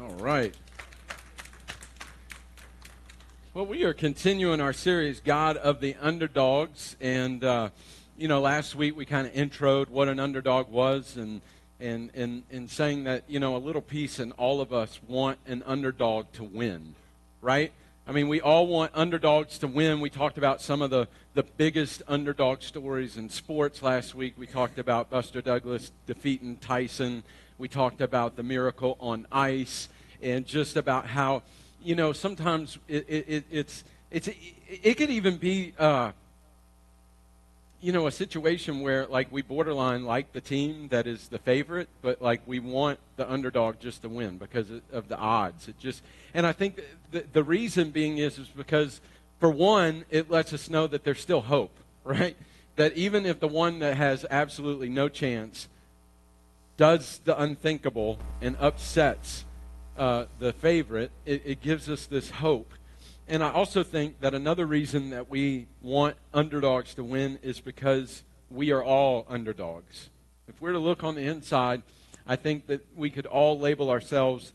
All right. Well, we are continuing our series, God of the Underdogs. And, uh, you know, last week we kind of introed what an underdog was and, and, and, and saying that, you know, a little piece and all of us want an underdog to win, right? I mean, we all want underdogs to win. We talked about some of the, the biggest underdog stories in sports last week. We talked about Buster Douglas defeating Tyson. We talked about the miracle on ice and just about how, you know, sometimes it, it, it's, it's, it could even be, uh, you know, a situation where like we borderline like the team that is the favorite, but like we want the underdog just to win because of the odds. It just, and I think the, the reason being is, is because for one, it lets us know that there's still hope, right? That even if the one that has absolutely no chance does the unthinkable and upsets uh, the favorite, it, it gives us this hope. And I also think that another reason that we want underdogs to win is because we are all underdogs. If we're to look on the inside, I think that we could all label ourselves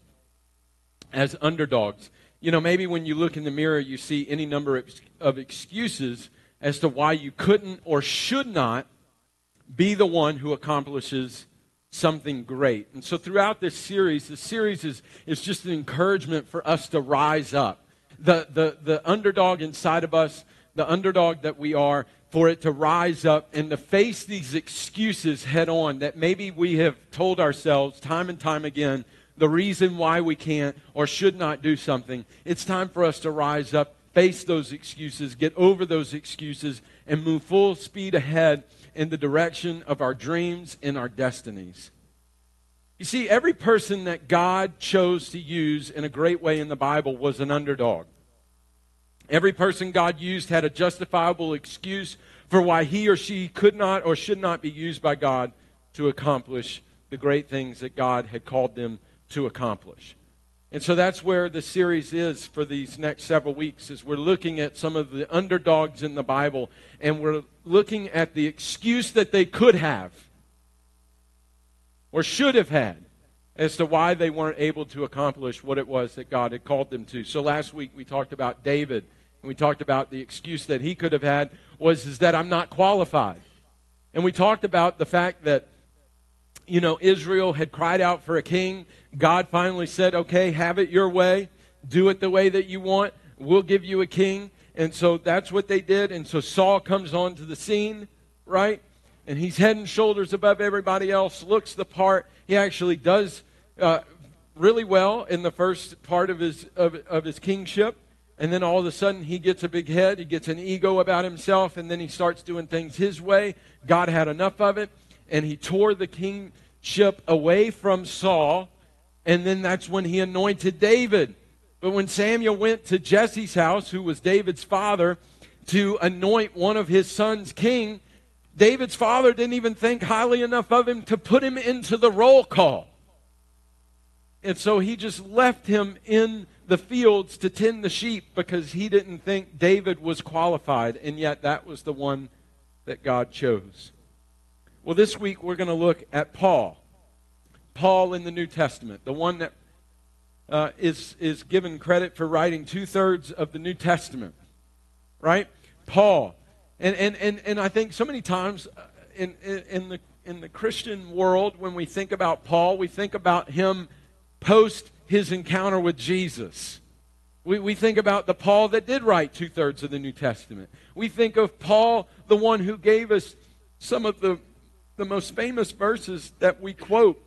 as underdogs. You know, maybe when you look in the mirror, you see any number of, of excuses as to why you couldn't or should not be the one who accomplishes something great. And so throughout this series, the series is, is just an encouragement for us to rise up. The, the, the underdog inside of us, the underdog that we are, for it to rise up and to face these excuses head on that maybe we have told ourselves time and time again the reason why we can't or should not do something. It's time for us to rise up, face those excuses, get over those excuses, and move full speed ahead in the direction of our dreams and our destinies. You see, every person that God chose to use in a great way in the Bible was an underdog. Every person God used had a justifiable excuse for why he or she could not or should not be used by God to accomplish the great things that God had called them to accomplish. And so that's where the series is for these next several weeks is we're looking at some of the underdogs in the Bible and we're looking at the excuse that they could have or should have had as to why they weren't able to accomplish what it was that God had called them to. So last week we talked about David and we talked about the excuse that he could have had was is that I'm not qualified. And we talked about the fact that you know, Israel had cried out for a king. God finally said, okay, have it your way. Do it the way that you want. We'll give you a king. And so that's what they did. And so Saul comes onto the scene, right? And he's head and shoulders above everybody else, looks the part. He actually does uh, really well in the first part of his, of, of his kingship. And then all of a sudden, he gets a big head. He gets an ego about himself. And then he starts doing things his way. God had enough of it and he tore the kingship away from Saul, and then that's when he anointed David. But when Samuel went to Jesse's house, who was David's father, to anoint one of his sons king, David's father didn't even think highly enough of him to put him into the roll call. And so he just left him in the fields to tend the sheep because he didn't think David was qualified, and yet that was the one that God chose. Well, this week we're going to look at Paul. Paul in the New Testament, the one that uh, is is given credit for writing two thirds of the New Testament, right? Paul, and and and and I think so many times uh, in in, in the in the Christian world, when we think about Paul, we think about him post his encounter with Jesus. We, we think about the Paul that did write two thirds of the New Testament. We think of Paul, the one who gave us some of the the most famous verses that we quote,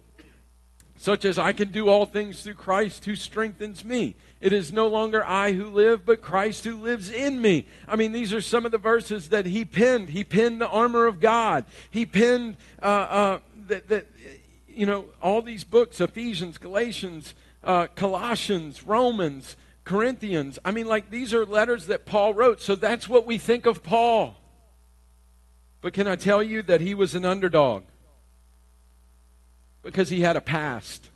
such as, I can do all things through Christ who strengthens me. It is no longer I who live, but Christ who lives in me. I mean, these are some of the verses that he penned. He penned the armor of God. He penned, uh, uh, that, that, you know, all these books Ephesians, Galatians, uh, Colossians, Romans, Corinthians. I mean, like, these are letters that Paul wrote. So that's what we think of Paul. But can I tell you that he was an underdog? Because he had a past.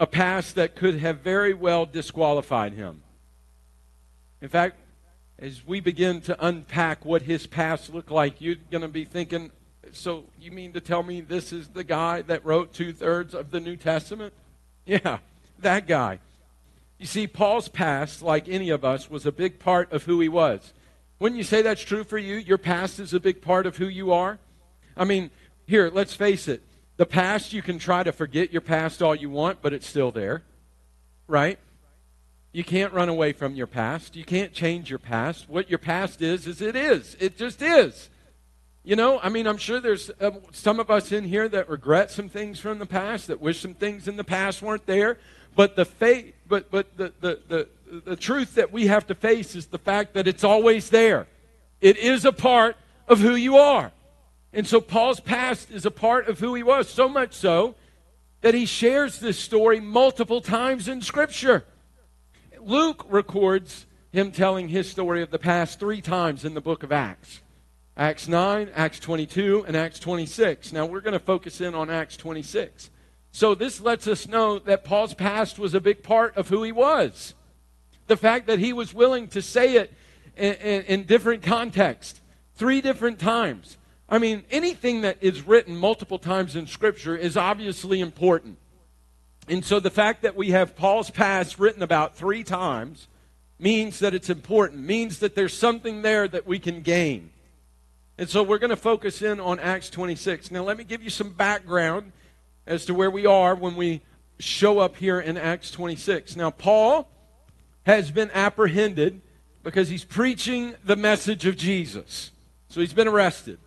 A past that could have very well disqualified him. In fact, as we begin to unpack what his past looked like, you're going to be thinking, so you mean to tell me this is the guy that wrote two thirds of the New Testament? Yeah, that guy. You see, Paul's past, like any of us, was a big part of who he was. Wouldn't you say that's true for you? Your past is a big part of who you are? I mean, here, let's face it. The past, you can try to forget your past all you want, but it's still there, right? You can't run away from your past. You can't change your past. What your past is, is it is. It just is. You know, I mean, I'm sure there's uh, some of us in here that regret some things from the past, that wish some things in the past weren't there. But the faith, but but the, the, the, the truth that we have to face is the fact that it's always there. It is a part of who you are. And so Paul's past is a part of who he was, so much so that he shares this story multiple times in Scripture. Luke records him telling his story of the past three times in the book of Acts Acts 9, Acts 22, and Acts 26. Now we're going to focus in on Acts 26. So this lets us know that Paul's past was a big part of who he was. The fact that he was willing to say it in, in, in different contexts, three different times. I mean, anything that is written multiple times in Scripture is obviously important. And so the fact that we have Paul's past written about three times means that it's important, means that there's something there that we can gain. And so we're going to focus in on Acts 26. Now, let me give you some background as to where we are when we show up here in Acts 26. Now, Paul has been apprehended because he's preaching the message of Jesus. So he's been arrested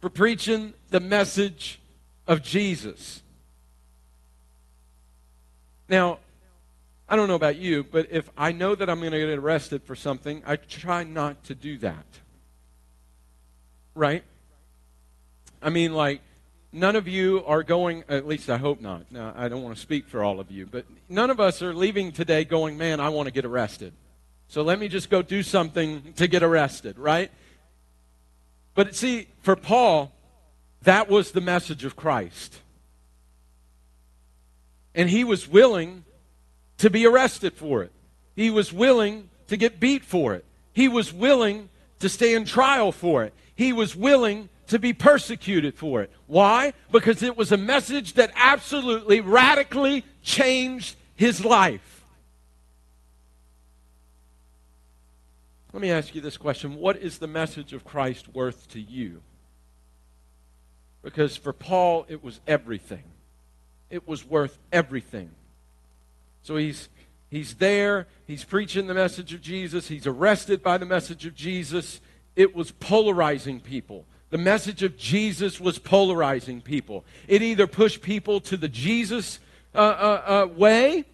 for preaching the message of Jesus. Now, I don't know about you, but if I know that I'm going to get arrested for something, I try not to do that. Right? I mean, like, none of you are going, at least I hope not. Now, I don't want to speak for all of you, but none of us are leaving today going, man, I want to get arrested. So let me just go do something to get arrested, right? But see, for Paul, that was the message of Christ. And he was willing to be arrested for it. He was willing to get beat for it. He was willing to stand trial for it. He was willing to be persecuted for it. Why? Because it was a message that absolutely radically changed his life. Let me ask you this question What is the message of Christ worth to you? Because for Paul, it was everything it was worth everything. So he's he's there, he's preaching the message of Jesus, he's arrested by the message of Jesus. It was polarizing people. The message of Jesus was polarizing people. It either pushed people to the Jesus uh, uh, uh, way,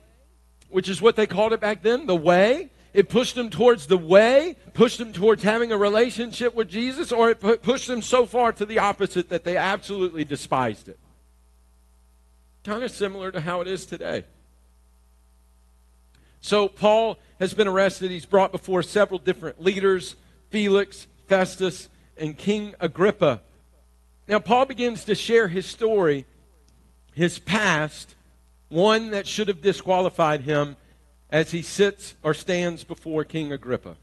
which is what they called it back then, the way. It pushed them towards the way, pushed them towards having a relationship with Jesus, or it pushed them so far to the opposite that they absolutely despised it. Kind of similar to how it is today. So, Paul has been arrested. He's brought before several different leaders Felix, Festus, and King Agrippa. Now, Paul begins to share his story, his past, one that should have disqualified him as he sits or stands before King Agrippa.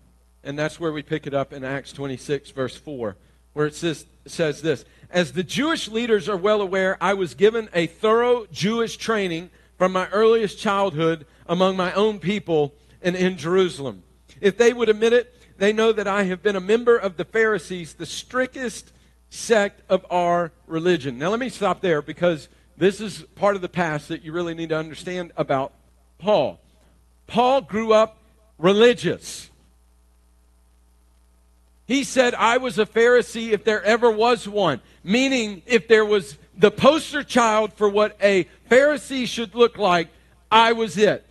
And that's where we pick it up in Acts 26, verse 4, where it says, says this as the Jewish leaders are well aware, I was given a thorough Jewish training from my earliest childhood among my own people and in Jerusalem. If they would admit it, they know that I have been a member of the Pharisees, the strictest sect of our religion. Now, let me stop there because this is part of the past that you really need to understand about Paul. Paul grew up religious. He said, I was a Pharisee if there ever was one. Meaning, if there was the poster child for what a Pharisee should look like, I was it.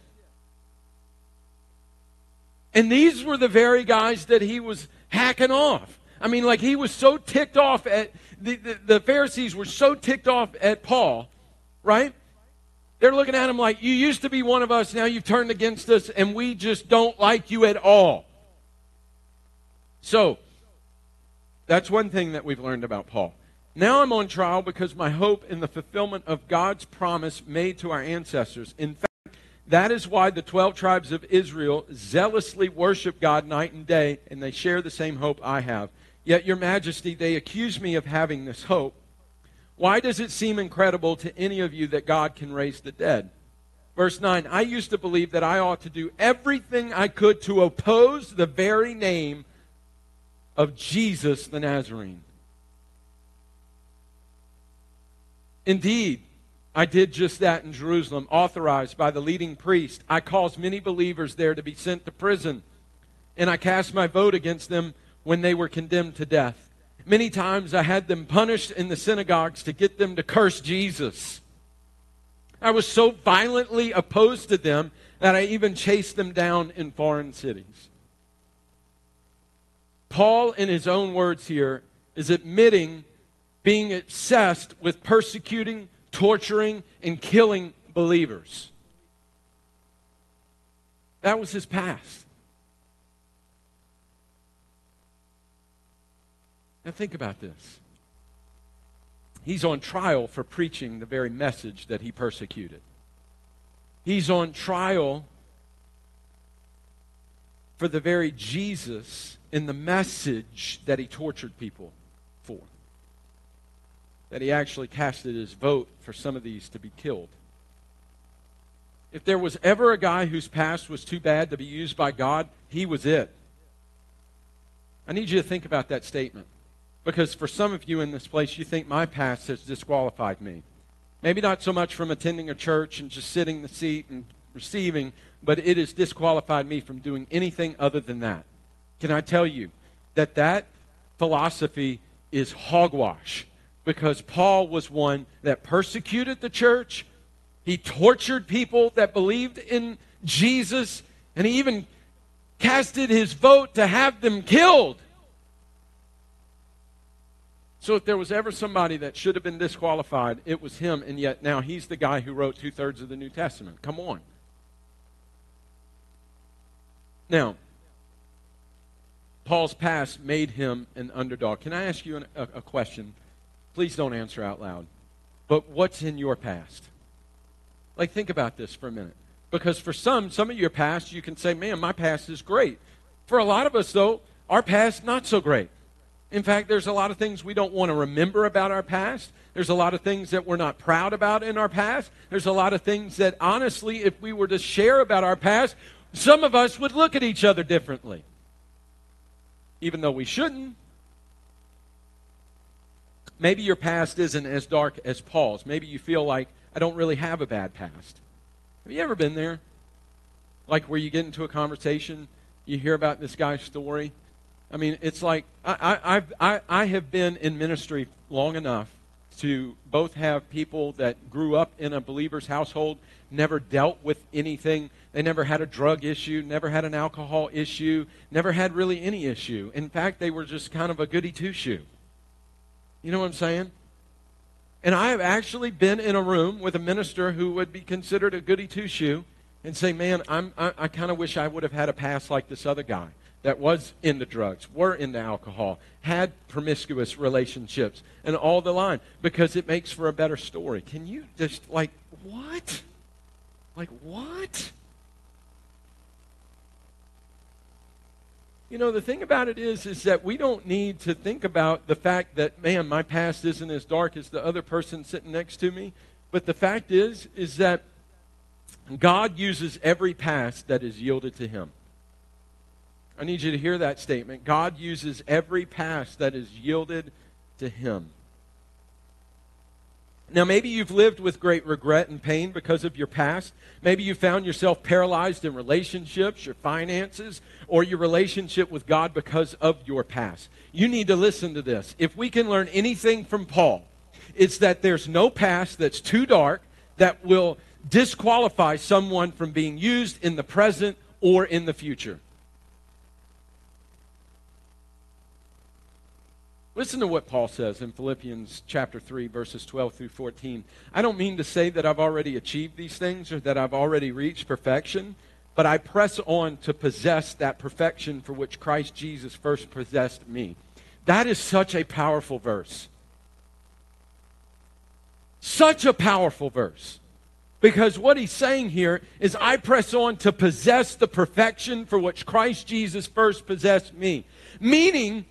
And these were the very guys that he was hacking off. I mean, like he was so ticked off at the, the, the, Pharisees were so ticked off at Paul, right? They're looking at him like, You used to be one of us, now you've turned against us, and we just don't like you at all. So, that's one thing that we've learned about Paul. Now I'm on trial because my hope in the fulfillment of God's promise made to our ancestors. In fact, that is why the 12 tribes of Israel zealously worship God night and day, and they share the same hope I have. Yet, Your Majesty, they accuse me of having this hope. Why does it seem incredible to any of you that God can raise the dead? Verse 9 I used to believe that I ought to do everything I could to oppose the very name of Jesus the Nazarene. Indeed, I did just that in Jerusalem, authorized by the leading priest. I caused many believers there to be sent to prison, and I cast my vote against them when they were condemned to death. Many times I had them punished in the synagogues to get them to curse Jesus. I was so violently opposed to them that I even chased them down in foreign cities. Paul, in his own words here, is admitting being obsessed with persecuting, torturing, and killing believers. That was his past. Now, think about this. He's on trial for preaching the very message that he persecuted. He's on trial for the very Jesus in the message that he tortured people for. That he actually casted his vote for some of these to be killed. If there was ever a guy whose past was too bad to be used by God, he was it. I need you to think about that statement. Because for some of you in this place, you think my past has disqualified me. Maybe not so much from attending a church and just sitting in the seat and receiving, but it has disqualified me from doing anything other than that. Can I tell you that that philosophy is hogwash? Because Paul was one that persecuted the church, he tortured people that believed in Jesus, and he even casted his vote to have them killed. So if there was ever somebody that should have been disqualified, it was him, and yet now he's the guy who wrote two thirds of the New Testament. Come on. Now, Paul's past made him an underdog. Can I ask you an, a, a question? Please don't answer out loud. But what's in your past? Like, think about this for a minute. Because for some, some of your past, you can say, man, my past is great. For a lot of us, though, our past, not so great. In fact, there's a lot of things we don't want to remember about our past. There's a lot of things that we're not proud about in our past. There's a lot of things that, honestly, if we were to share about our past, some of us would look at each other differently. Even though we shouldn't. Maybe your past isn't as dark as Paul's. Maybe you feel like, I don't really have a bad past. Have you ever been there? Like where you get into a conversation, you hear about this guy's story, I mean, it's like I, I, I, I have been in ministry long enough to both have people that grew up in a believer's household, never dealt with anything. They never had a drug issue, never had an alcohol issue, never had really any issue. In fact, they were just kind of a goody two shoe. You know what I'm saying? And I have actually been in a room with a minister who would be considered a goody two shoe and say, Man, I'm, I, I kind of wish I would have had a past like this other guy that was into drugs, were into alcohol, had promiscuous relationships, and all the line because it makes for a better story. Can you just, like, what? Like, what? You know, the thing about it is, is that we don't need to think about the fact that, man, my past isn't as dark as the other person sitting next to me. But the fact is, is that God uses every past that is yielded to Him. I need you to hear that statement. God uses every past that is yielded to Him. Now, maybe you've lived with great regret and pain because of your past. Maybe you found yourself paralyzed in relationships, your finances, or your relationship with God because of your past. You need to listen to this. If we can learn anything from Paul, it's that there's no past that's too dark that will disqualify someone from being used in the present or in the future. Listen to what Paul says in Philippians chapter 3 verses 12 through 14. I don't mean to say that I've already achieved these things or that I've already reached perfection, but I press on to possess that perfection for which Christ Jesus first possessed me. That is such a powerful verse. Such a powerful verse. Because what he's saying here is, I press on to possess the perfection for which Christ Jesus first possessed me. Meaning,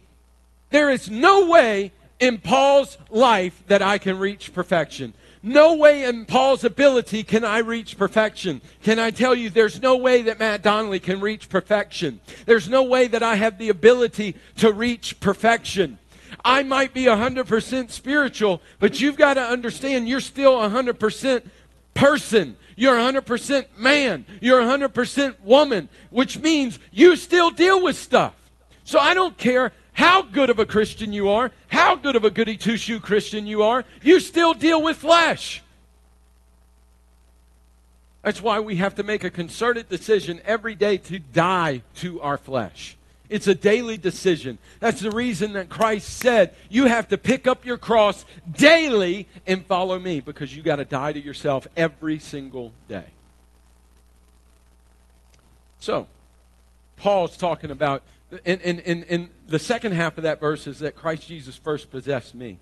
there is no way in Paul's life that I can reach perfection. No way in Paul's ability can I reach perfection. Can I tell you, there's no way that Matt Donnelly can reach perfection. There's no way that I have the ability to reach perfection. I might be 100% spiritual, but you've got to understand you're still 100% person. You're 100% man. You're 100% woman, which means you still deal with stuff. So I don't care how good of a Christian you are, how good of a goody two shoe Christian you are, you still deal with flesh. That's why we have to make a concerted decision every day to die to our flesh. It's a daily decision. That's the reason that Christ said, You have to pick up your cross daily and follow me because you got to die to yourself every single day. So, Paul's talking about and, and, and, and the second half of that verse is that Christ Jesus first possessed me.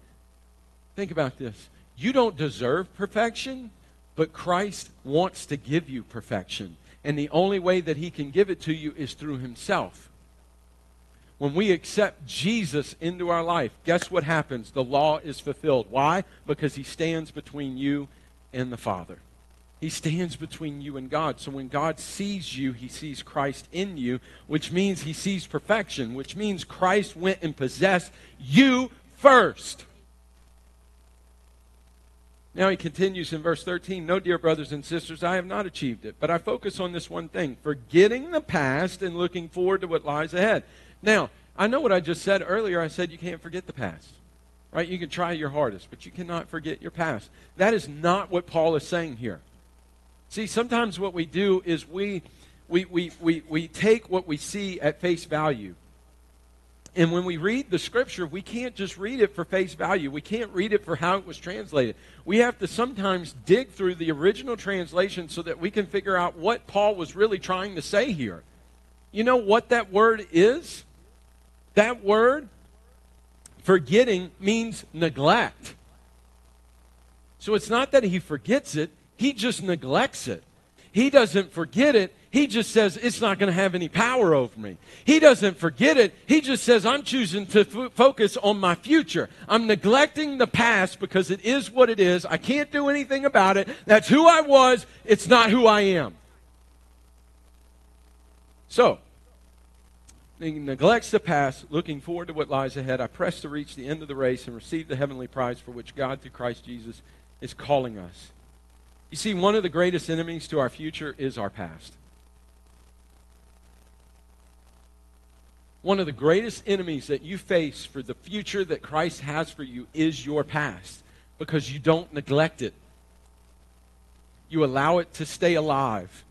Think about this. You don't deserve perfection, but Christ wants to give you perfection. And the only way that he can give it to you is through himself. When we accept Jesus into our life, guess what happens? The law is fulfilled. Why? Because he stands between you and the Father. He stands between you and God. So when God sees you, he sees Christ in you, which means he sees perfection, which means Christ went and possessed you first. Now he continues in verse 13 No, dear brothers and sisters, I have not achieved it, but I focus on this one thing forgetting the past and looking forward to what lies ahead. Now, I know what I just said earlier. I said you can't forget the past, right? You can try your hardest, but you cannot forget your past. That is not what Paul is saying here. See, sometimes what we do is we, we, we, we, we take what we see at face value. And when we read the scripture, we can't just read it for face value. We can't read it for how it was translated. We have to sometimes dig through the original translation so that we can figure out what Paul was really trying to say here. You know what that word is? That word, forgetting, means neglect. So it's not that he forgets it, he just neglects it. He doesn't forget it. He just says, it's not going to have any power over me. He doesn't forget it. He just says, I'm choosing to f- focus on my future. I'm neglecting the past because it is what it is. I can't do anything about it. That's who I was. It's not who I am. So, he neglects the past, looking forward to what lies ahead. I press to reach the end of the race and receive the heavenly prize for which God, through Christ Jesus, is calling us. You see, one of the greatest enemies to our future is our past. One of the greatest enemies that you face for the future that Christ has for you is your past because you don't neglect it. You allow it to stay alive.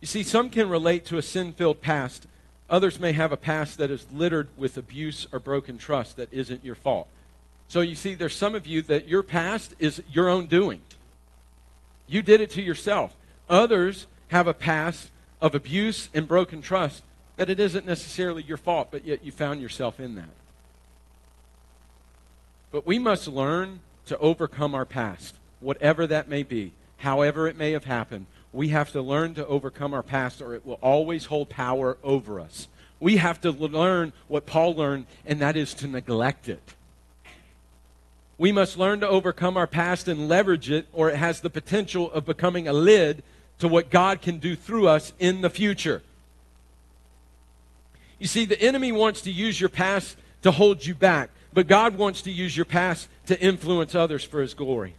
You see, some can relate to a sin filled past. Others may have a past that is littered with abuse or broken trust that isn't your fault. So you see, there's some of you that your past is your own doing. You did it to yourself. Others have a past of abuse and broken trust that it isn't necessarily your fault, but yet you found yourself in that. But we must learn to overcome our past, whatever that may be, however it may have happened. We have to learn to overcome our past, or it will always hold power over us. We have to learn what Paul learned, and that is to neglect it. We must learn to overcome our past and leverage it, or it has the potential of becoming a lid to what God can do through us in the future. You see, the enemy wants to use your past to hold you back, but God wants to use your past to influence others for his glory.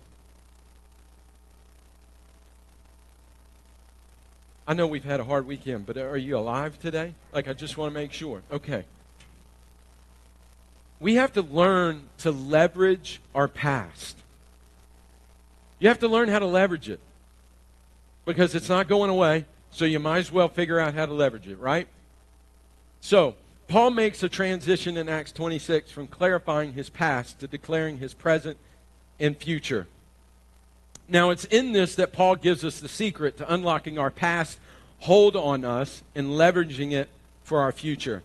I know we've had a hard weekend, but are you alive today? Like, I just want to make sure. Okay we have to learn to leverage our past. You have to learn how to leverage it because it's not going away, so you might as well figure out how to leverage it, right? So, Paul makes a transition in Acts 26 from clarifying his past to declaring his present and future. Now, it's in this that Paul gives us the secret to unlocking our past hold on us and leveraging it for our future.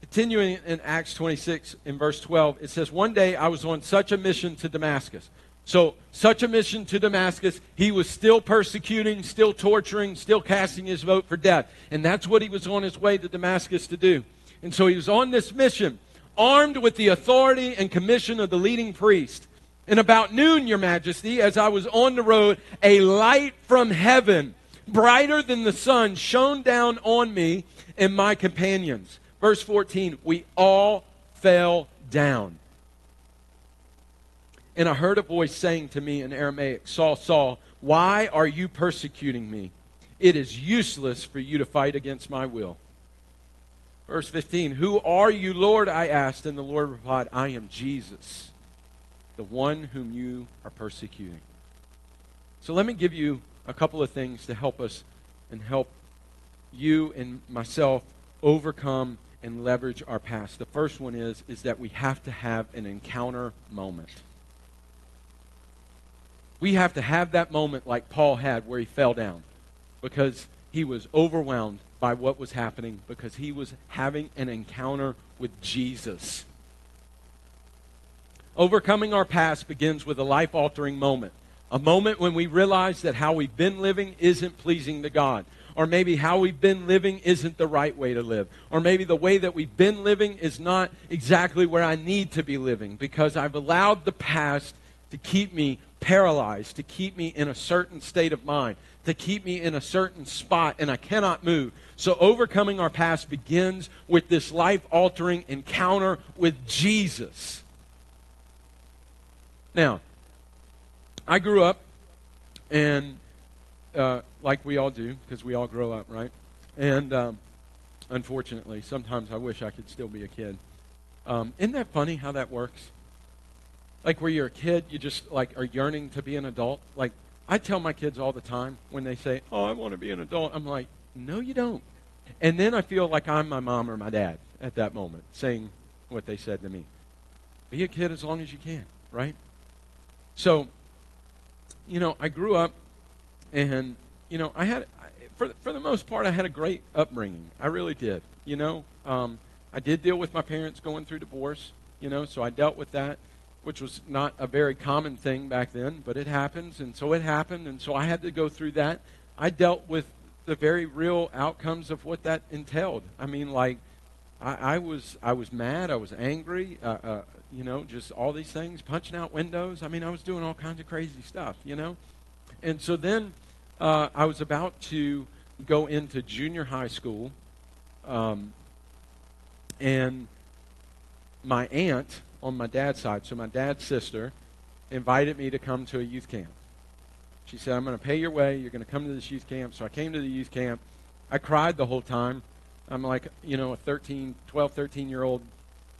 Continuing in Acts 26, in verse 12, it says, One day I was on such a mission to Damascus. So, such a mission to Damascus, he was still persecuting, still torturing, still casting his vote for death. And that's what he was on his way to Damascus to do. And so he was on this mission, armed with the authority and commission of the leading priest. And about noon, Your Majesty, as I was on the road, a light from heaven, brighter than the sun, shone down on me and my companions. Verse 14, we all fell down. And I heard a voice saying to me in Aramaic, Saul, Saul, why are you persecuting me? It is useless for you to fight against my will. Verse 15, Who are you, Lord? I asked, and the Lord replied, I am Jesus the one whom you are persecuting. So let me give you a couple of things to help us and help you and myself overcome and leverage our past. The first one is is that we have to have an encounter moment. We have to have that moment like Paul had where he fell down because he was overwhelmed by what was happening because he was having an encounter with Jesus. Overcoming our past begins with a life altering moment. A moment when we realize that how we've been living isn't pleasing to God. Or maybe how we've been living isn't the right way to live. Or maybe the way that we've been living is not exactly where I need to be living because I've allowed the past to keep me paralyzed, to keep me in a certain state of mind, to keep me in a certain spot, and I cannot move. So, overcoming our past begins with this life altering encounter with Jesus. Now, I grew up, and uh, like we all do, because we all grow up, right? And um, unfortunately, sometimes I wish I could still be a kid. Um, isn't that funny how that works? Like where you're a kid, you just like are yearning to be an adult. Like I tell my kids all the time when they say, "Oh, I want to be an adult," I'm like, "No, you don't." And then I feel like I'm my mom or my dad at that moment, saying what they said to me. Be a kid as long as you can, right? So, you know, I grew up and, you know, I had, for, for the most part, I had a great upbringing. I really did. You know, um, I did deal with my parents going through divorce, you know, so I dealt with that, which was not a very common thing back then, but it happens, and so it happened, and so I had to go through that. I dealt with the very real outcomes of what that entailed. I mean, like, I, I was I was mad, I was angry, uh, uh, you know, just all these things, punching out windows. I mean, I was doing all kinds of crazy stuff, you know. And so then uh, I was about to go into junior high school, um, and my aunt on my dad's side, so my dad's sister, invited me to come to a youth camp. She said, I'm going to pay your way. You're going to come to this youth camp. So I came to the youth camp. I cried the whole time. I'm like, you know, a 13, 12, 13 year old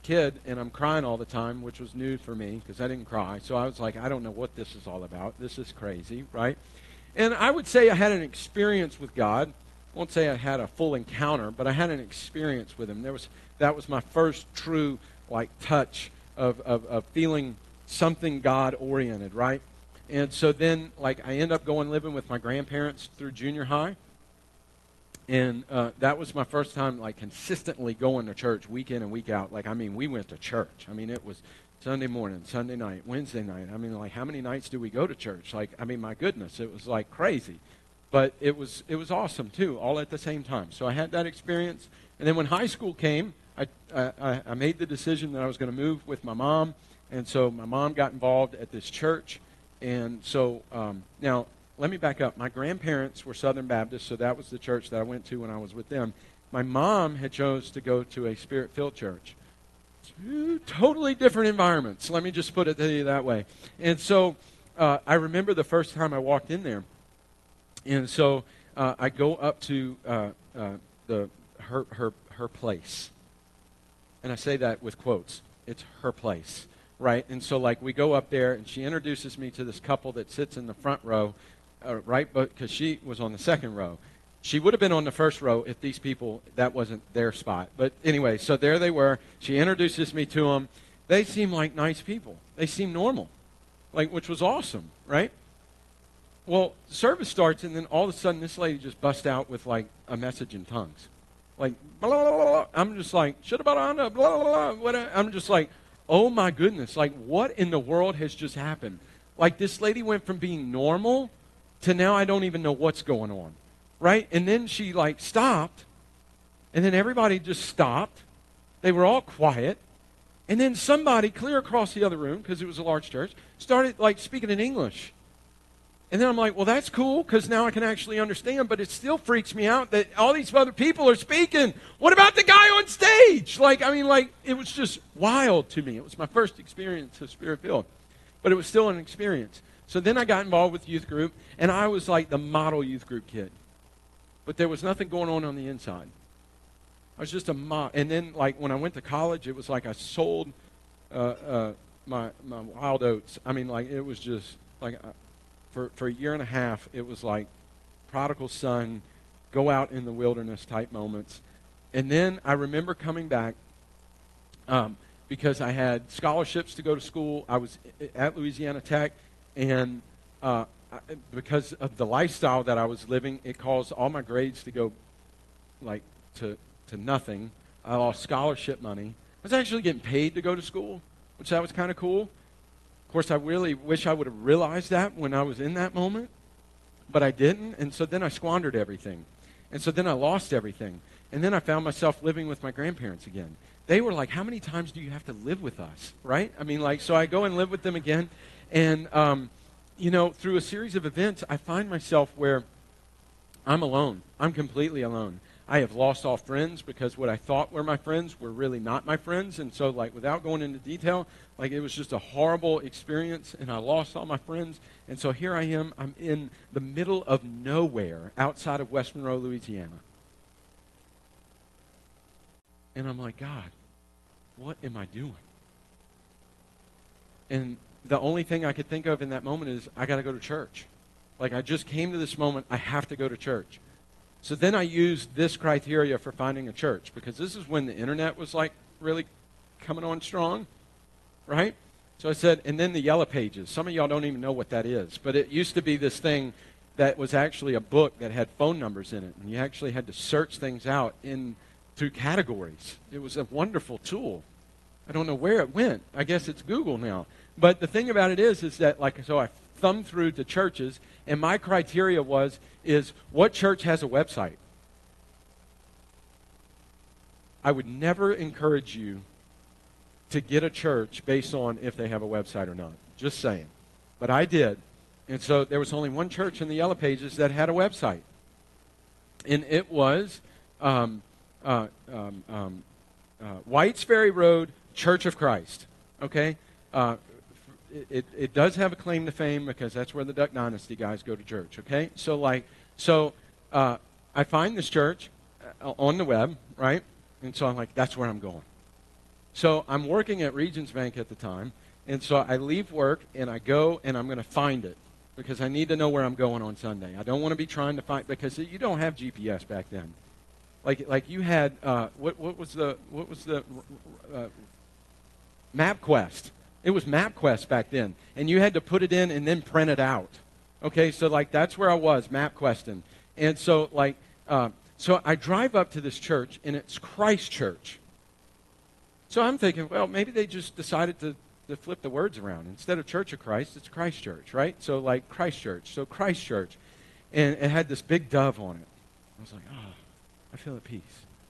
kid and I'm crying all the time, which was new for me because I didn't cry. So I was like, I don't know what this is all about. This is crazy, right? And I would say I had an experience with God. I won't say I had a full encounter, but I had an experience with Him. There was that was my first true like touch of, of, of feeling something God oriented, right? And so then, like, I end up going living with my grandparents through junior high and uh, that was my first time like consistently going to church week in and week out. Like i mean we went to church. I mean it was sunday morning sunday night wednesday night. I mean like how many nights do we go to church? Like i mean my goodness it was like crazy. But it was it was awesome too all at the same time. So i had that experience. And then when high school came i i, I made the decision that i was going to move with my mom. And so my mom got involved at this church. And so um, now let me back up. My grandparents were Southern Baptists, so that was the church that I went to when I was with them. My mom had chose to go to a spirit-filled church. Two totally different environments. Let me just put it to you that way. And so uh, I remember the first time I walked in there, and so uh, I go up to uh, uh the her her her place, and I say that with quotes. It's her place, right? And so like we go up there, and she introduces me to this couple that sits in the front row uh, right? But because she was on the second row, she would have been on the first row if these people that wasn't their spot. But anyway, so there they were. She introduces me to them. They seem like nice people. They seem normal, like which was awesome, right? Well, service starts, and then all of a sudden, this lady just busts out with like a message in tongues, like blah blah blah. blah. I'm just like should blah blah blah. I'm just like, oh my goodness! Like what in the world has just happened? Like this lady went from being normal to now I don't even know what's going on. Right? And then she like stopped, and then everybody just stopped. They were all quiet. And then somebody clear across the other room, because it was a large church, started like speaking in English. And then I'm like, well, that's cool because now I can actually understand, but it still freaks me out that all these other people are speaking. What about the guy on stage? Like, I mean, like, it was just wild to me. It was my first experience of Spirit filled, but it was still an experience. So then I got involved with youth group, and I was like the model youth group kid. But there was nothing going on on the inside. I was just a mob. And then, like, when I went to college, it was like I sold uh, uh, my, my wild oats. I mean, like, it was just like. Uh, for, for a year and a half, it was like prodigal son, go out in the wilderness type moments. And then I remember coming back um, because I had scholarships to go to school. I was at Louisiana Tech, and uh, because of the lifestyle that I was living, it caused all my grades to go like to, to nothing. I lost scholarship money. I was actually getting paid to go to school, which that was kind of cool. Of course, I really wish I would have realized that when I was in that moment, but I didn't. And so then I squandered everything. And so then I lost everything. And then I found myself living with my grandparents again. They were like, How many times do you have to live with us? Right? I mean, like, so I go and live with them again. And, um, you know, through a series of events, I find myself where I'm alone. I'm completely alone. I have lost all friends because what I thought were my friends were really not my friends. And so, like, without going into detail, like, it was just a horrible experience, and I lost all my friends. And so here I am. I'm in the middle of nowhere outside of West Monroe, Louisiana. And I'm like, God, what am I doing? And the only thing I could think of in that moment is, I got to go to church. Like, I just came to this moment, I have to go to church. So then I used this criteria for finding a church because this is when the internet was like really coming on strong, right? So I said, and then the Yellow Pages. Some of y'all don't even know what that is, but it used to be this thing that was actually a book that had phone numbers in it, and you actually had to search things out in through categories. It was a wonderful tool. I don't know where it went. I guess it's Google now. But the thing about it is, is that like so I thumbed through to churches, and my criteria was is what church has a website? I would never encourage you to get a church based on if they have a website or not. Just saying. But I did. And so there was only one church in the Yellow Pages that had a website. And it was um, uh, um, um, uh, Whites Ferry Road Church of Christ. Okay? Uh, it, it does have a claim to fame because that's where the Duck Dynasty guys go to church, okay? So, like, so uh, I find this church uh, on the web, right? And so I'm like, that's where I'm going. So I'm working at Regions Bank at the time, and so I leave work and I go and I'm going to find it because I need to know where I'm going on Sunday. I don't want to be trying to find because you don't have GPS back then. Like, like you had uh, what, what was the what was the uh, MapQuest? It was MapQuest back then, and you had to put it in and then print it out. Okay, so like that's where I was, MapQuesting, and so like uh, so I drive up to this church, and it's Christ Church. So I'm thinking, well, maybe they just decided to, to flip the words around. Instead of Church of Christ, it's Christ Church, right? So like Christ Church, so Christ Church, and it had this big dove on it. I was like, oh, I feel at peace.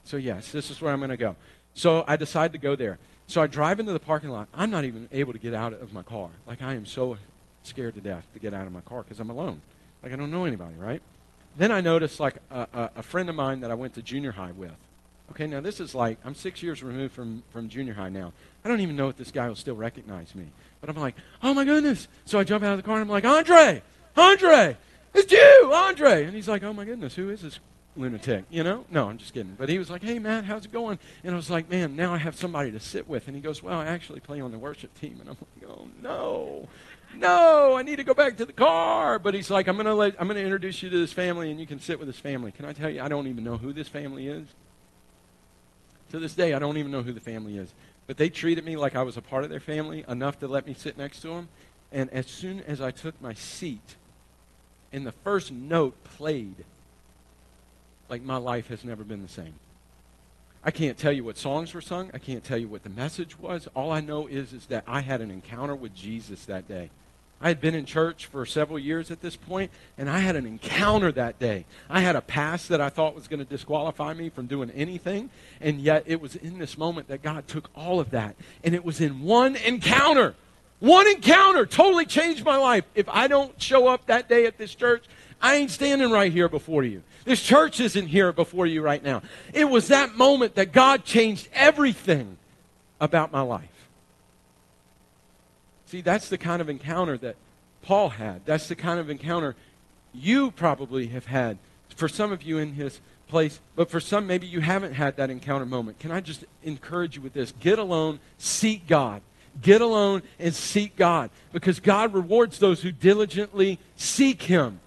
So yes, this is where I'm going to go. So I decide to go there. So I drive into the parking lot. I'm not even able to get out of my car. Like, I am so scared to death to get out of my car because I'm alone. Like, I don't know anybody, right? Then I notice, like, a, a, a, friend of mine that I went to junior high with. Okay, now this is like, I'm six years removed from, from junior high now. I don't even know if this guy will still recognize me. But I'm like, oh my goodness. So I jump out of the car and I'm like, Andre, Andre, it's you, Andre. And he's like, oh my goodness, who is this lunatic, you know? No, I'm just kidding. But he was like, hey, man, how's it going? And I was like, man, now I have somebody to sit with. And he goes, well, I actually play on the worship team. And I'm like, oh, no. No, I need to go back to the car. But he's like, I'm to let, I'm to introduce you to this family and you can sit with this family. Can I tell you, I don't even know who this family is. To this day, I don't even know who the family is. But they treated me like I was a part of their family enough to let me sit next to them. And as soon as I took my seat, and the first note played, like my life has never been the same. I can't tell you what songs were sung. I can't tell you what the message was. All I know is, is that I had an encounter with Jesus that day. I had been in church for several years at this point, and I had an encounter that day. I had a past that I thought was going to disqualify me from doing anything, and yet it was in this moment that God took all of that, and it was in one encounter. One encounter totally changed my life. If I don't show up that day at this church, I ain't standing right here before you. This church isn't here before you right now. It was that moment that God changed everything about my life. See, that's the kind of encounter that Paul had. That's the kind of encounter you probably have had. For some of you in his place, but for some, maybe you haven't had that encounter moment. Can I just encourage you with this? Get alone, seek God. Get alone and seek God because God rewards those who diligently seek Him.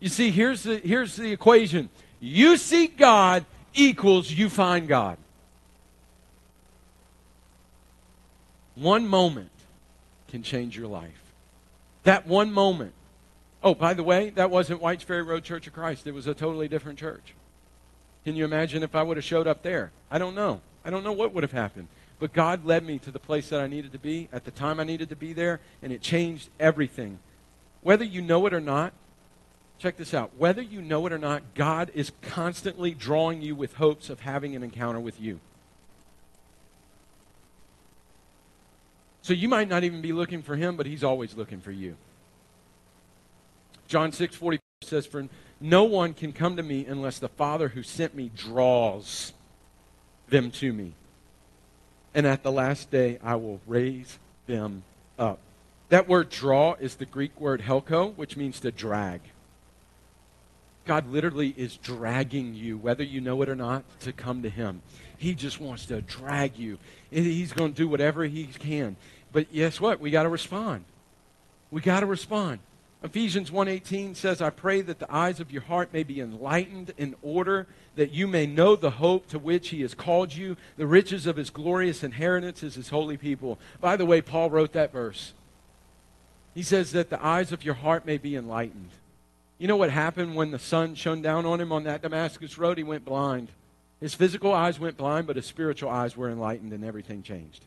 You see, here's the, here's the equation you seek God equals you find God. One moment can change your life. That one moment. Oh, by the way, that wasn't Whites Ferry Road Church of Christ. It was a totally different church. Can you imagine if I would have showed up there? I don't know. I don't know what would have happened. But God led me to the place that I needed to be at the time I needed to be there, and it changed everything. Whether you know it or not, check this out. Whether you know it or not, God is constantly drawing you with hopes of having an encounter with you. So you might not even be looking for him, but he's always looking for you. John 6 44 says, For no one can come to me unless the Father who sent me draws them to me. And at the last day I will raise them up. That word draw is the Greek word helko, which means to drag. God literally is dragging you, whether you know it or not, to come to Him. He just wants to drag you. He's going to do whatever He can. But guess what? We got to respond. We got to respond. Ephesians 1:18 says, "I pray that the eyes of your heart may be enlightened in order that you may know the hope to which he has called you, the riches of his glorious inheritance as his holy people." By the way, Paul wrote that verse. He says that the eyes of your heart may be enlightened. You know what happened when the sun shone down on him on that Damascus road? He went blind. His physical eyes went blind, but his spiritual eyes were enlightened and everything changed.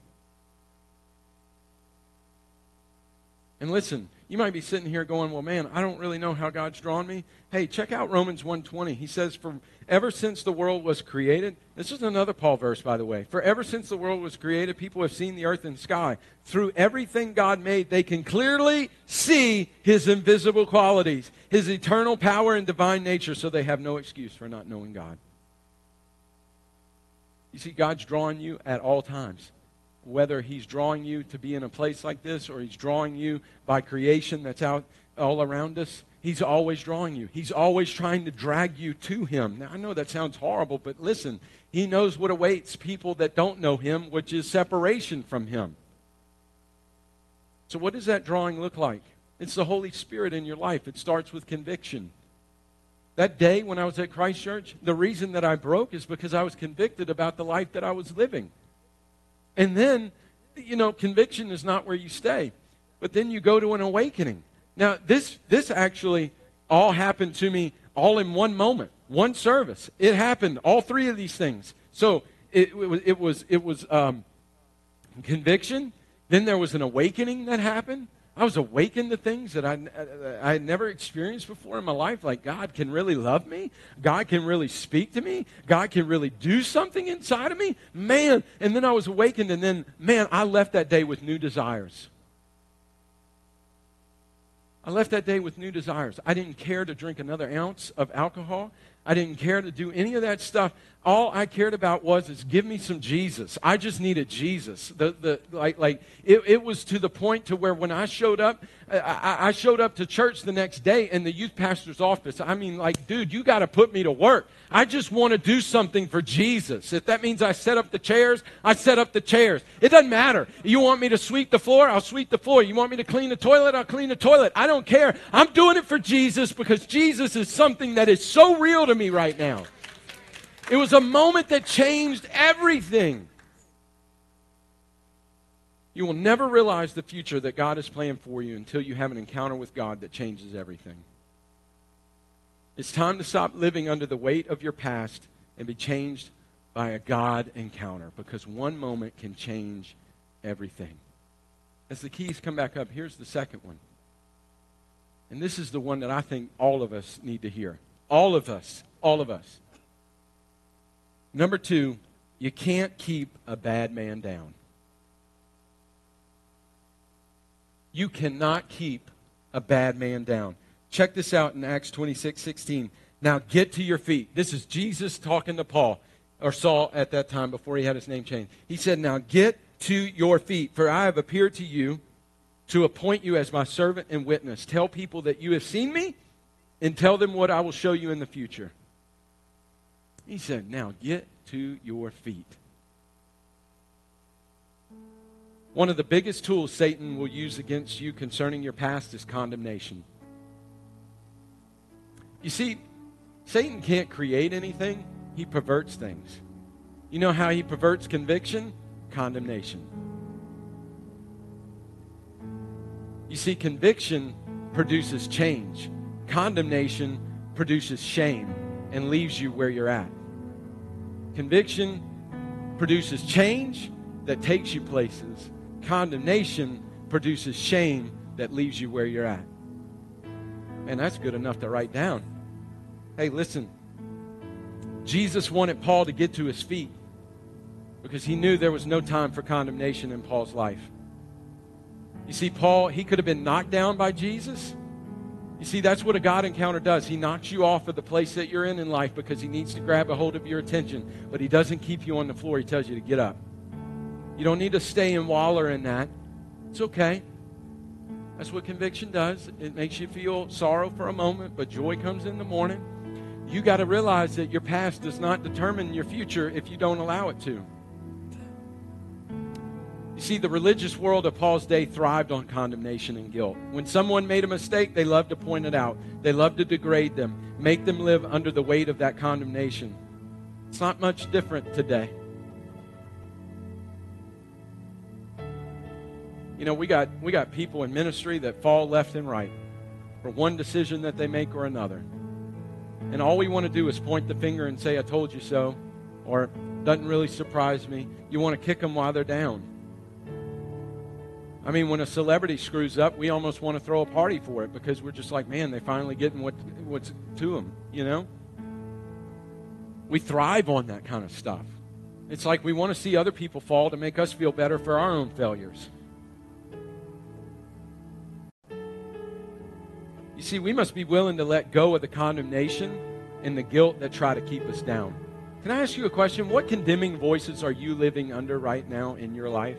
And listen, you might be sitting here going, "Well, man, I don't really know how God's drawn me." Hey, check out Romans 1:20. He says, "For ever since the world was created, this is another Paul verse, by the way. For ever since the world was created, people have seen the earth and sky. Through everything God made, they can clearly see His invisible qualities, His eternal power and divine nature, so they have no excuse for not knowing God." You see, God's drawing you at all times whether he's drawing you to be in a place like this or he's drawing you by creation that's out all around us, he's always drawing you. He's always trying to drag you to him. Now, I know that sounds horrible, but listen, he knows what awaits people that don't know him, which is separation from him. So, what does that drawing look like? It's the Holy Spirit in your life. It starts with conviction. That day when I was at Christ Church, the reason that I broke is because I was convicted about the life that I was living. And then, you know, conviction is not where you stay. But then you go to an awakening. Now, this, this actually all happened to me all in one moment, one service. It happened, all three of these things. So it, it was, it was, it was um, conviction. Then there was an awakening that happened. I was awakened to things that I, uh, I had never experienced before in my life. Like, God can really love me. God can really speak to me. God can really do something inside of me. Man. And then I was awakened, and then, man, I left that day with new desires. I left that day with new desires. I didn't care to drink another ounce of alcohol. I didn't care to do any of that stuff. All I cared about was is give me some Jesus. I just needed Jesus. The, the, like, like it, it was to the point to where when I showed up, I, I showed up to church the next day in the youth pastor's office. I mean, like, dude, you got to put me to work. I just want to do something for Jesus. If that means I set up the chairs, I set up the chairs. It doesn't matter. You want me to sweep the floor? I'll sweep the floor. You want me to clean the toilet? I'll clean the toilet. I don't care. I'm doing it for Jesus because Jesus is something that is so real to me right now. It was a moment that changed everything. You will never realize the future that God has planned for you until you have an encounter with God that changes everything. It's time to stop living under the weight of your past and be changed by a God encounter because one moment can change everything. As the keys come back up, here's the second one And this is the one that I think all of us need to hear. All of us. All of us. Number two, you can't keep a bad man down. You cannot keep a bad man down. Check this out in Acts 26 16. Now get to your feet. This is Jesus talking to Paul, or Saul at that time before he had his name changed. He said, Now get to your feet, for I have appeared to you to appoint you as my servant and witness. Tell people that you have seen me and tell them what I will show you in the future. He said, Now get to your feet. One of the biggest tools Satan will use against you concerning your past is condemnation. You see, Satan can't create anything, he perverts things. You know how he perverts conviction? Condemnation. You see, conviction produces change, condemnation produces shame and leaves you where you're at. Conviction produces change that takes you places, condemnation produces shame that leaves you where you're at. And that's good enough to write down. Hey, listen. Jesus wanted Paul to get to his feet because he knew there was no time for condemnation in Paul's life. You see, Paul, he could have been knocked down by Jesus. You see, that's what a God encounter does. He knocks you off of the place that you're in in life because he needs to grab a hold of your attention, but he doesn't keep you on the floor. He tells you to get up. You don't need to stay and waller in that. It's okay. That's what conviction does. It makes you feel sorrow for a moment, but joy comes in the morning. You got to realize that your past does not determine your future if you don't allow it to. See, the religious world of Paul's day thrived on condemnation and guilt. When someone made a mistake, they loved to point it out, they loved to degrade them, make them live under the weight of that condemnation. It's not much different today. You know, we got, we got people in ministry that fall left and right for one decision that they make or another. And all we want to do is point the finger and say, I told you so, or doesn't really surprise me. You want to kick them while they're down. I mean, when a celebrity screws up, we almost want to throw a party for it because we're just like, man, they're finally getting what, what's to them, you know? We thrive on that kind of stuff. It's like we want to see other people fall to make us feel better for our own failures. You see, we must be willing to let go of the condemnation and the guilt that try to keep us down. Can I ask you a question? What condemning voices are you living under right now in your life?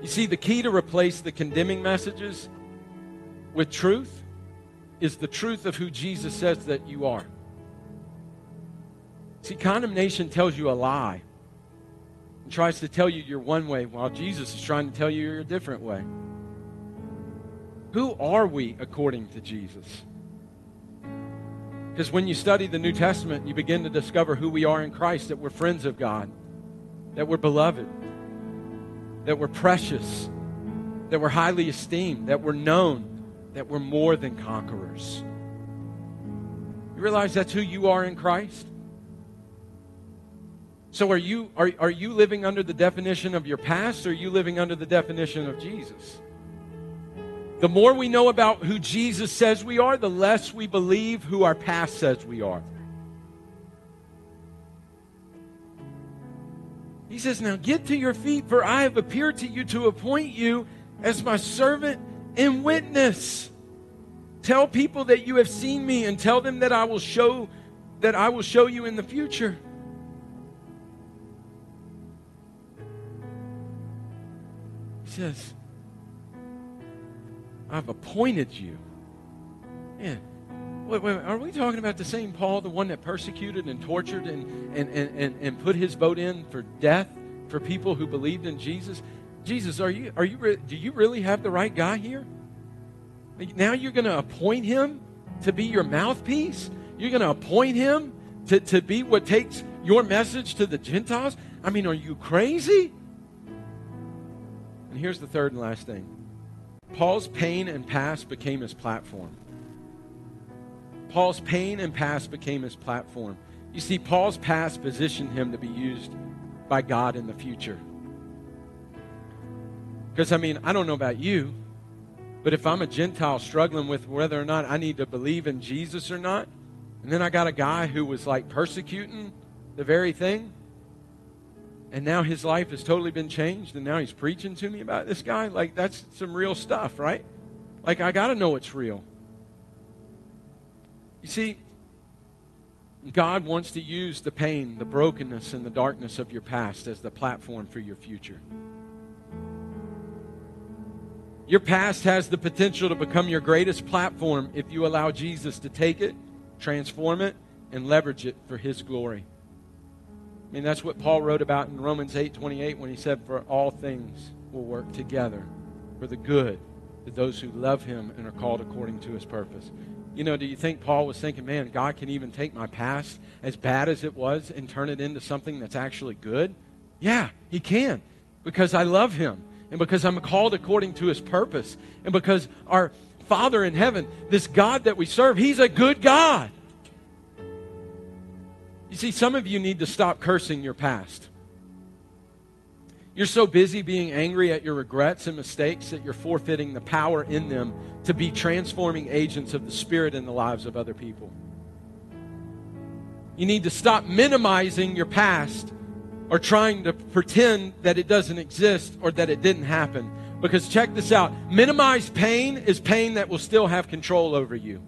You see, the key to replace the condemning messages with truth is the truth of who Jesus says that you are. See, condemnation tells you a lie and tries to tell you you're one way while Jesus is trying to tell you you're a different way. Who are we according to Jesus? Because when you study the New Testament, you begin to discover who we are in Christ, that we're friends of God, that we're beloved, that we're precious, that we're highly esteemed, that we're known, that we're more than conquerors. You realize that's who you are in Christ? So are you are, are you living under the definition of your past or are you living under the definition of Jesus? The more we know about who Jesus says we are, the less we believe who our past says we are. He says, Now get to your feet, for I have appeared to you to appoint you as my servant and witness. Tell people that you have seen me and tell them that I will show that I will show you in the future. He says, I've appointed you. Wait, wait, are we talking about the same Paul, the one that persecuted and tortured and, and, and, and, put his vote in for death for people who believed in Jesus? Jesus, are you, are you, do you really have the right guy here? Now you're going to appoint him to be your mouthpiece? You're going to appoint him to, to be what takes your message to the Gentiles? I mean, are you crazy? And here's the third and last thing Paul's pain and past became his platform. Paul's pain and past became his platform. You see, Paul's past positioned him to be used by God in the future. Because, I mean, I don't know about you, But if I'm a Gentile struggling with whether or not I need to believe in Jesus or not, and then I got a guy who was like persecuting the very thing, and now his life has totally been changed, and now he's preaching to me about this guy, like that's some real stuff, right? Like I got to know it's real. You see, God wants to use the pain, the brokenness, and the darkness of your past as the platform for your future. Your past has the potential to become your greatest platform if you allow Jesus to take it, transform it, and leverage it for his glory. I mean, that's what Paul wrote about in Romans 8 28 when he said, For all things will work together for the good to those who love him and are called according to his purpose. You know, do you think Paul was thinking, man, God can even take my past, as bad as it was, and turn it into something that's actually good? Yeah, he can, because I love him, and because I'm called according to his purpose, and because our Father in heaven, this God that we serve, he's a good God. You see, some of you need to stop cursing your past. You're so busy being angry at your regrets and mistakes that you're forfeiting the power in them to be transforming agents of the Spirit in the lives of other people. You need to stop minimizing your past or trying to pretend that it doesn't exist or that it didn't happen. Because check this out minimized pain is pain that will still have control over you.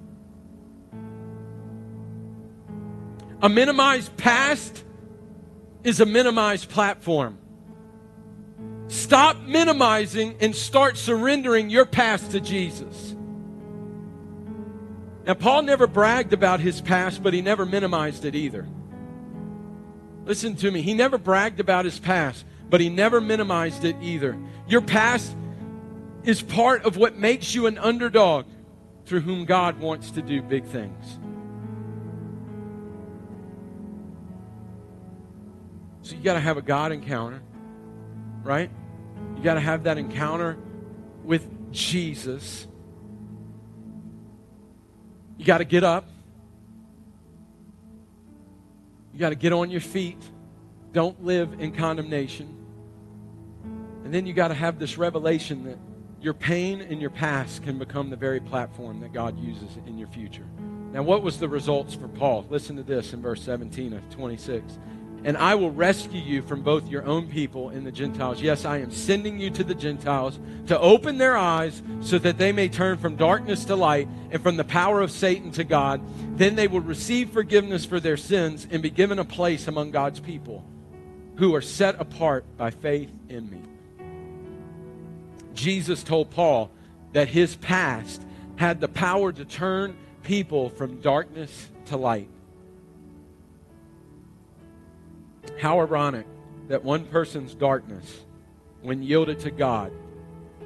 A minimized past is a minimized platform. Stop minimizing and start surrendering your past to Jesus. Now, Paul never bragged about his past, but he never minimized it either. Listen to me. He never bragged about his past, but he never minimized it either. Your past is part of what makes you an underdog through whom God wants to do big things. So you got to have a God encounter, right? You got to have that encounter with Jesus. You got to get up. You got to get on your feet. Don't live in condemnation. And then you got to have this revelation that your pain and your past can become the very platform that God uses in your future. Now, what was the results for Paul? Listen to this in verse 17 of 26 and I will rescue you from both your own people and the Gentiles. Yes, I am sending you to the Gentiles to open their eyes so that they may turn from darkness to light and from the power of Satan to God. Then they will receive forgiveness for their sins and be given a place among God's people who are set apart by faith in me. Jesus told Paul that his past had the power to turn people from darkness to light. How ironic that one person's darkness, when yielded to God,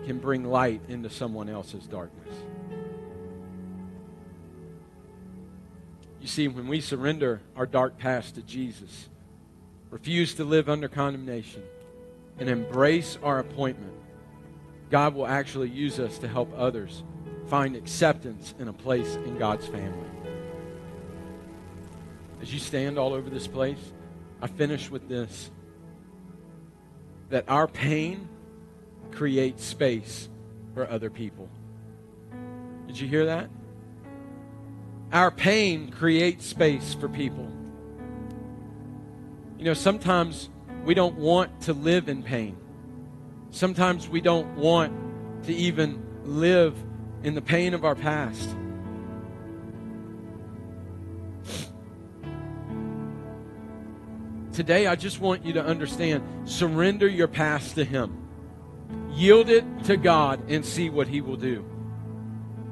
can bring light into someone else's darkness. You see, when we surrender our dark past to Jesus, refuse to live under condemnation, and embrace our appointment, God will actually use us to help others find acceptance in a place in God's family. As you stand all over this place, I finish with this that our pain creates space for other people. Did you hear that? Our pain creates space for people. You know, sometimes we don't want to live in pain. Sometimes we don't want to even live in the pain of our past. Today, I just want you to understand surrender your past to Him, yield it to God, and see what He will do.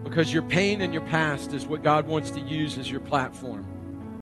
Because your pain and your past is what God wants to use as your platform